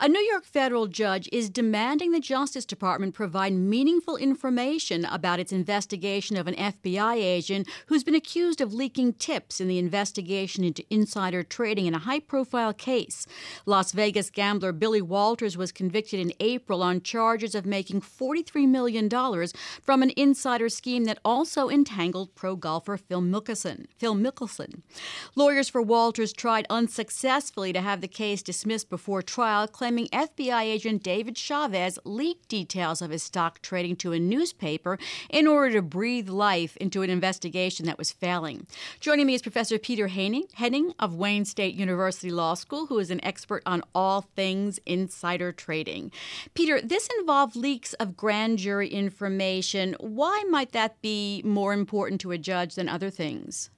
A New York federal judge is demanding the Justice Department provide meaningful information about its investigation of an FBI agent who's been accused of leaking tips in the investigation into insider trading in a high profile case. Las Vegas gambler Billy Walters was convicted in April on charges of making $43 million from an insider scheme that also entangled pro golfer Phil Mickelson. Phil Mickelson. Lawyers for Walters tried unsuccessfully to have the case dismissed before trial, claiming FBI agent David Chaves leaked details of his stock trading to a newspaper in order to breathe life into an investigation that was failing. Joining me is Professor Peter Henning of Wayne State University Law School, who is an expert on all things insider trading. Peter, this involved leaks of grand jury information. Why might that be more important to a judge than other things?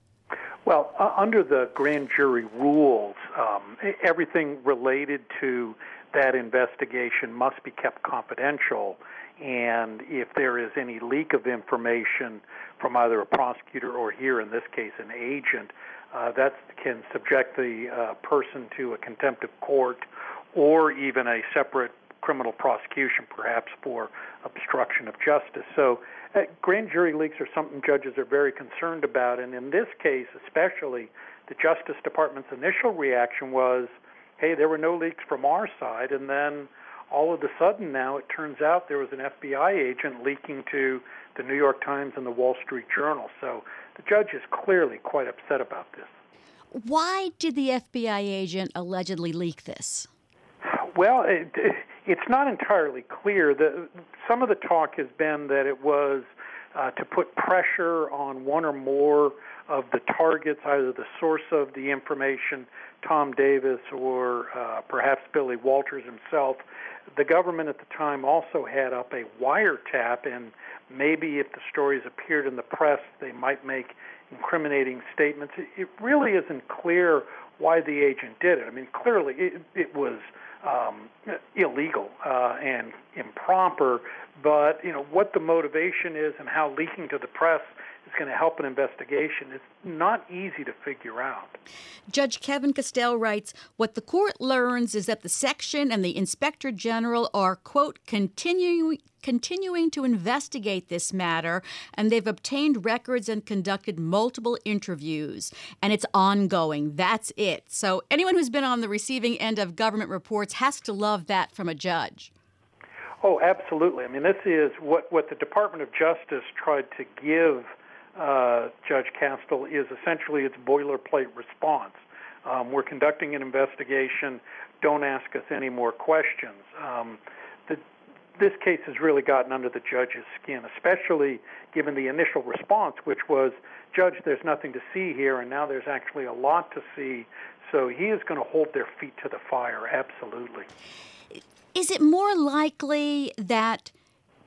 Well, uh, under the grand jury rules, um, everything related to that investigation must be kept confidential. And if there is any leak of information from either a prosecutor or here in this case an agent, uh, that can subject the uh, person to a contempt of court or even a separate criminal prosecution, perhaps for obstruction of justice. So, uh, grand jury leaks are something judges are very concerned about, and in this case, especially, the Justice Department's initial reaction was, "Hey, there were no leaks from our side," and then all of a sudden now it turns out there was an FBI agent leaking to the New York Times and the Wall Street Journal. So the judge is clearly quite upset about this. Why did the FBI agent allegedly leak this? Well, it, it's not entirely clear. The, some of the talk has been that it was uh, to put pressure on one or more of the targets, either the source of the information, Tom Davis, or uh, perhaps Billy Walters himself. The government at the time also had up a wiretap, and maybe if the stories appeared in the press, they might make incriminating statements. It, really isn't clear why the agent did it. I mean, clearly it, it was um, illegal uh, and improper. But you know what the motivation is and how leaking to the press is going to help an investigation is not easy to figure out. Judge Kevin Castel writes What the court learns is that the section and the inspector general are, quote, continuing, continuing to investigate this matter, and they've obtained records and conducted multiple interviews, and it's ongoing. That's it. So, anyone who's been on the receiving end of government reports has to love that from a judge. Oh, absolutely. I mean, this is what, what the Department of Justice tried to give uh, Judge Castel is essentially its boilerplate response. Um, we're conducting an investigation. Don't ask us any more questions. Um, the, this case has really gotten under the judge's skin, especially given the initial response, which was, Judge, there's nothing to see here, and now there's actually a lot to see. So he is going to hold their feet to the fire, absolutely. Is it more likely that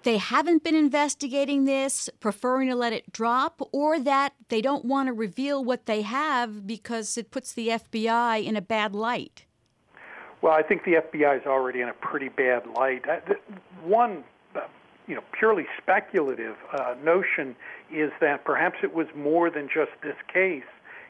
they haven't been investigating this, preferring to let it drop, or that they don't want to reveal what they have because it puts the FBI in a bad light? Well, I think the FBI is already in a pretty bad light. Uh, one, uh, you know, purely speculative uh, notion is that perhaps it was more than just this case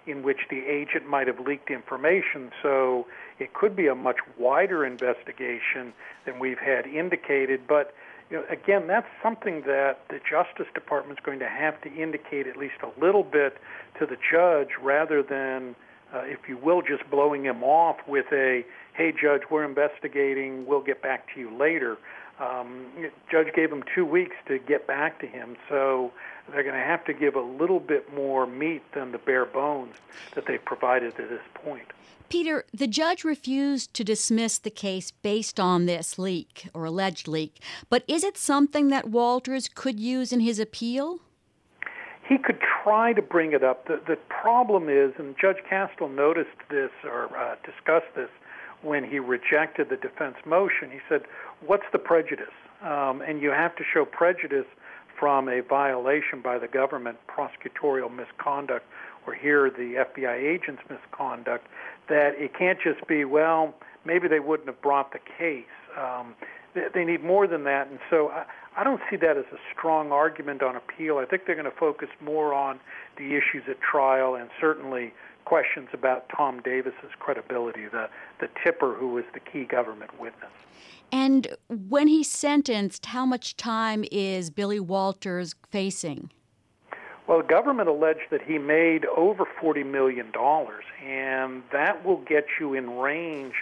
in which the agent might have leaked information. So it could be a much wider investigation than we've had indicated. But you know, again, that's something that the Justice Department is going to have to indicate at least a little bit to the judge rather than, uh, if you will, just blowing him off with a, hey, judge, we're investigating, we'll get back to you later. Um, judge gave him two weeks to get back to him, so they're going to have to give a little bit more meat than the bare bones that they've provided to this point. Peter, the judge refused to dismiss the case based on this leak or alleged leak, but is it something that Walters could use in his appeal? He could try to bring it up. The, the problem is, and Judge Castel noticed this or uh, discussed this when he rejected the defense motion. He said, What's the prejudice? Um, and you have to show prejudice from a violation by the government, prosecutorial misconduct, or here the FBI agent's misconduct that it can't just be, well, maybe they wouldn't have brought the case. Um, they need more than that, and so I, I don't see that as a strong argument on appeal. I think they're going to focus more on the issues at trial and certainly questions about Tom Davis's credibility, the, the tipper who was the key government witness. And when he's sentenced, how much time is Billy Walters facing? Well, the government alleged that he made over $40 million, and that will get you in range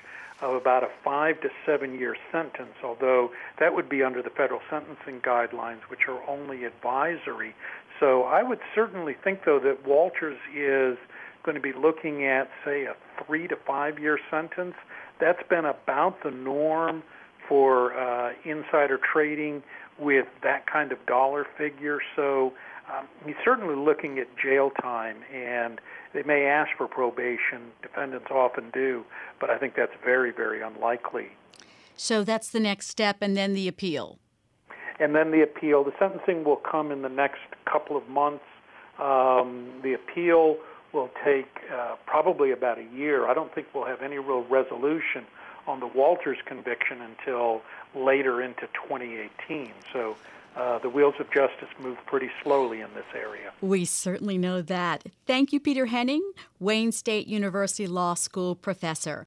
of about a five to seven year sentence, although that would be under the federal sentencing guidelines, which are only advisory. So I would certainly think, though, that Walters is going to be looking at, say, a three to five year sentence. That's been about the norm for uh, insider trading with that kind of dollar figure. So um, he's certainly looking at jail time, and they may ask for probation. Defendants often do, but I think that's very, very unlikely. So that's the next step, and then the appeal. And then the appeal. The sentencing will come in the next couple of months. Um, the appeal will take uh, probably about a year. I don't think we'll have any real resolution on the Walters conviction until later into 2018. So uh, the wheels of justice move pretty slowly in this area. We certainly know that. Thank you, Peter Henning, Wayne State University Law School professor.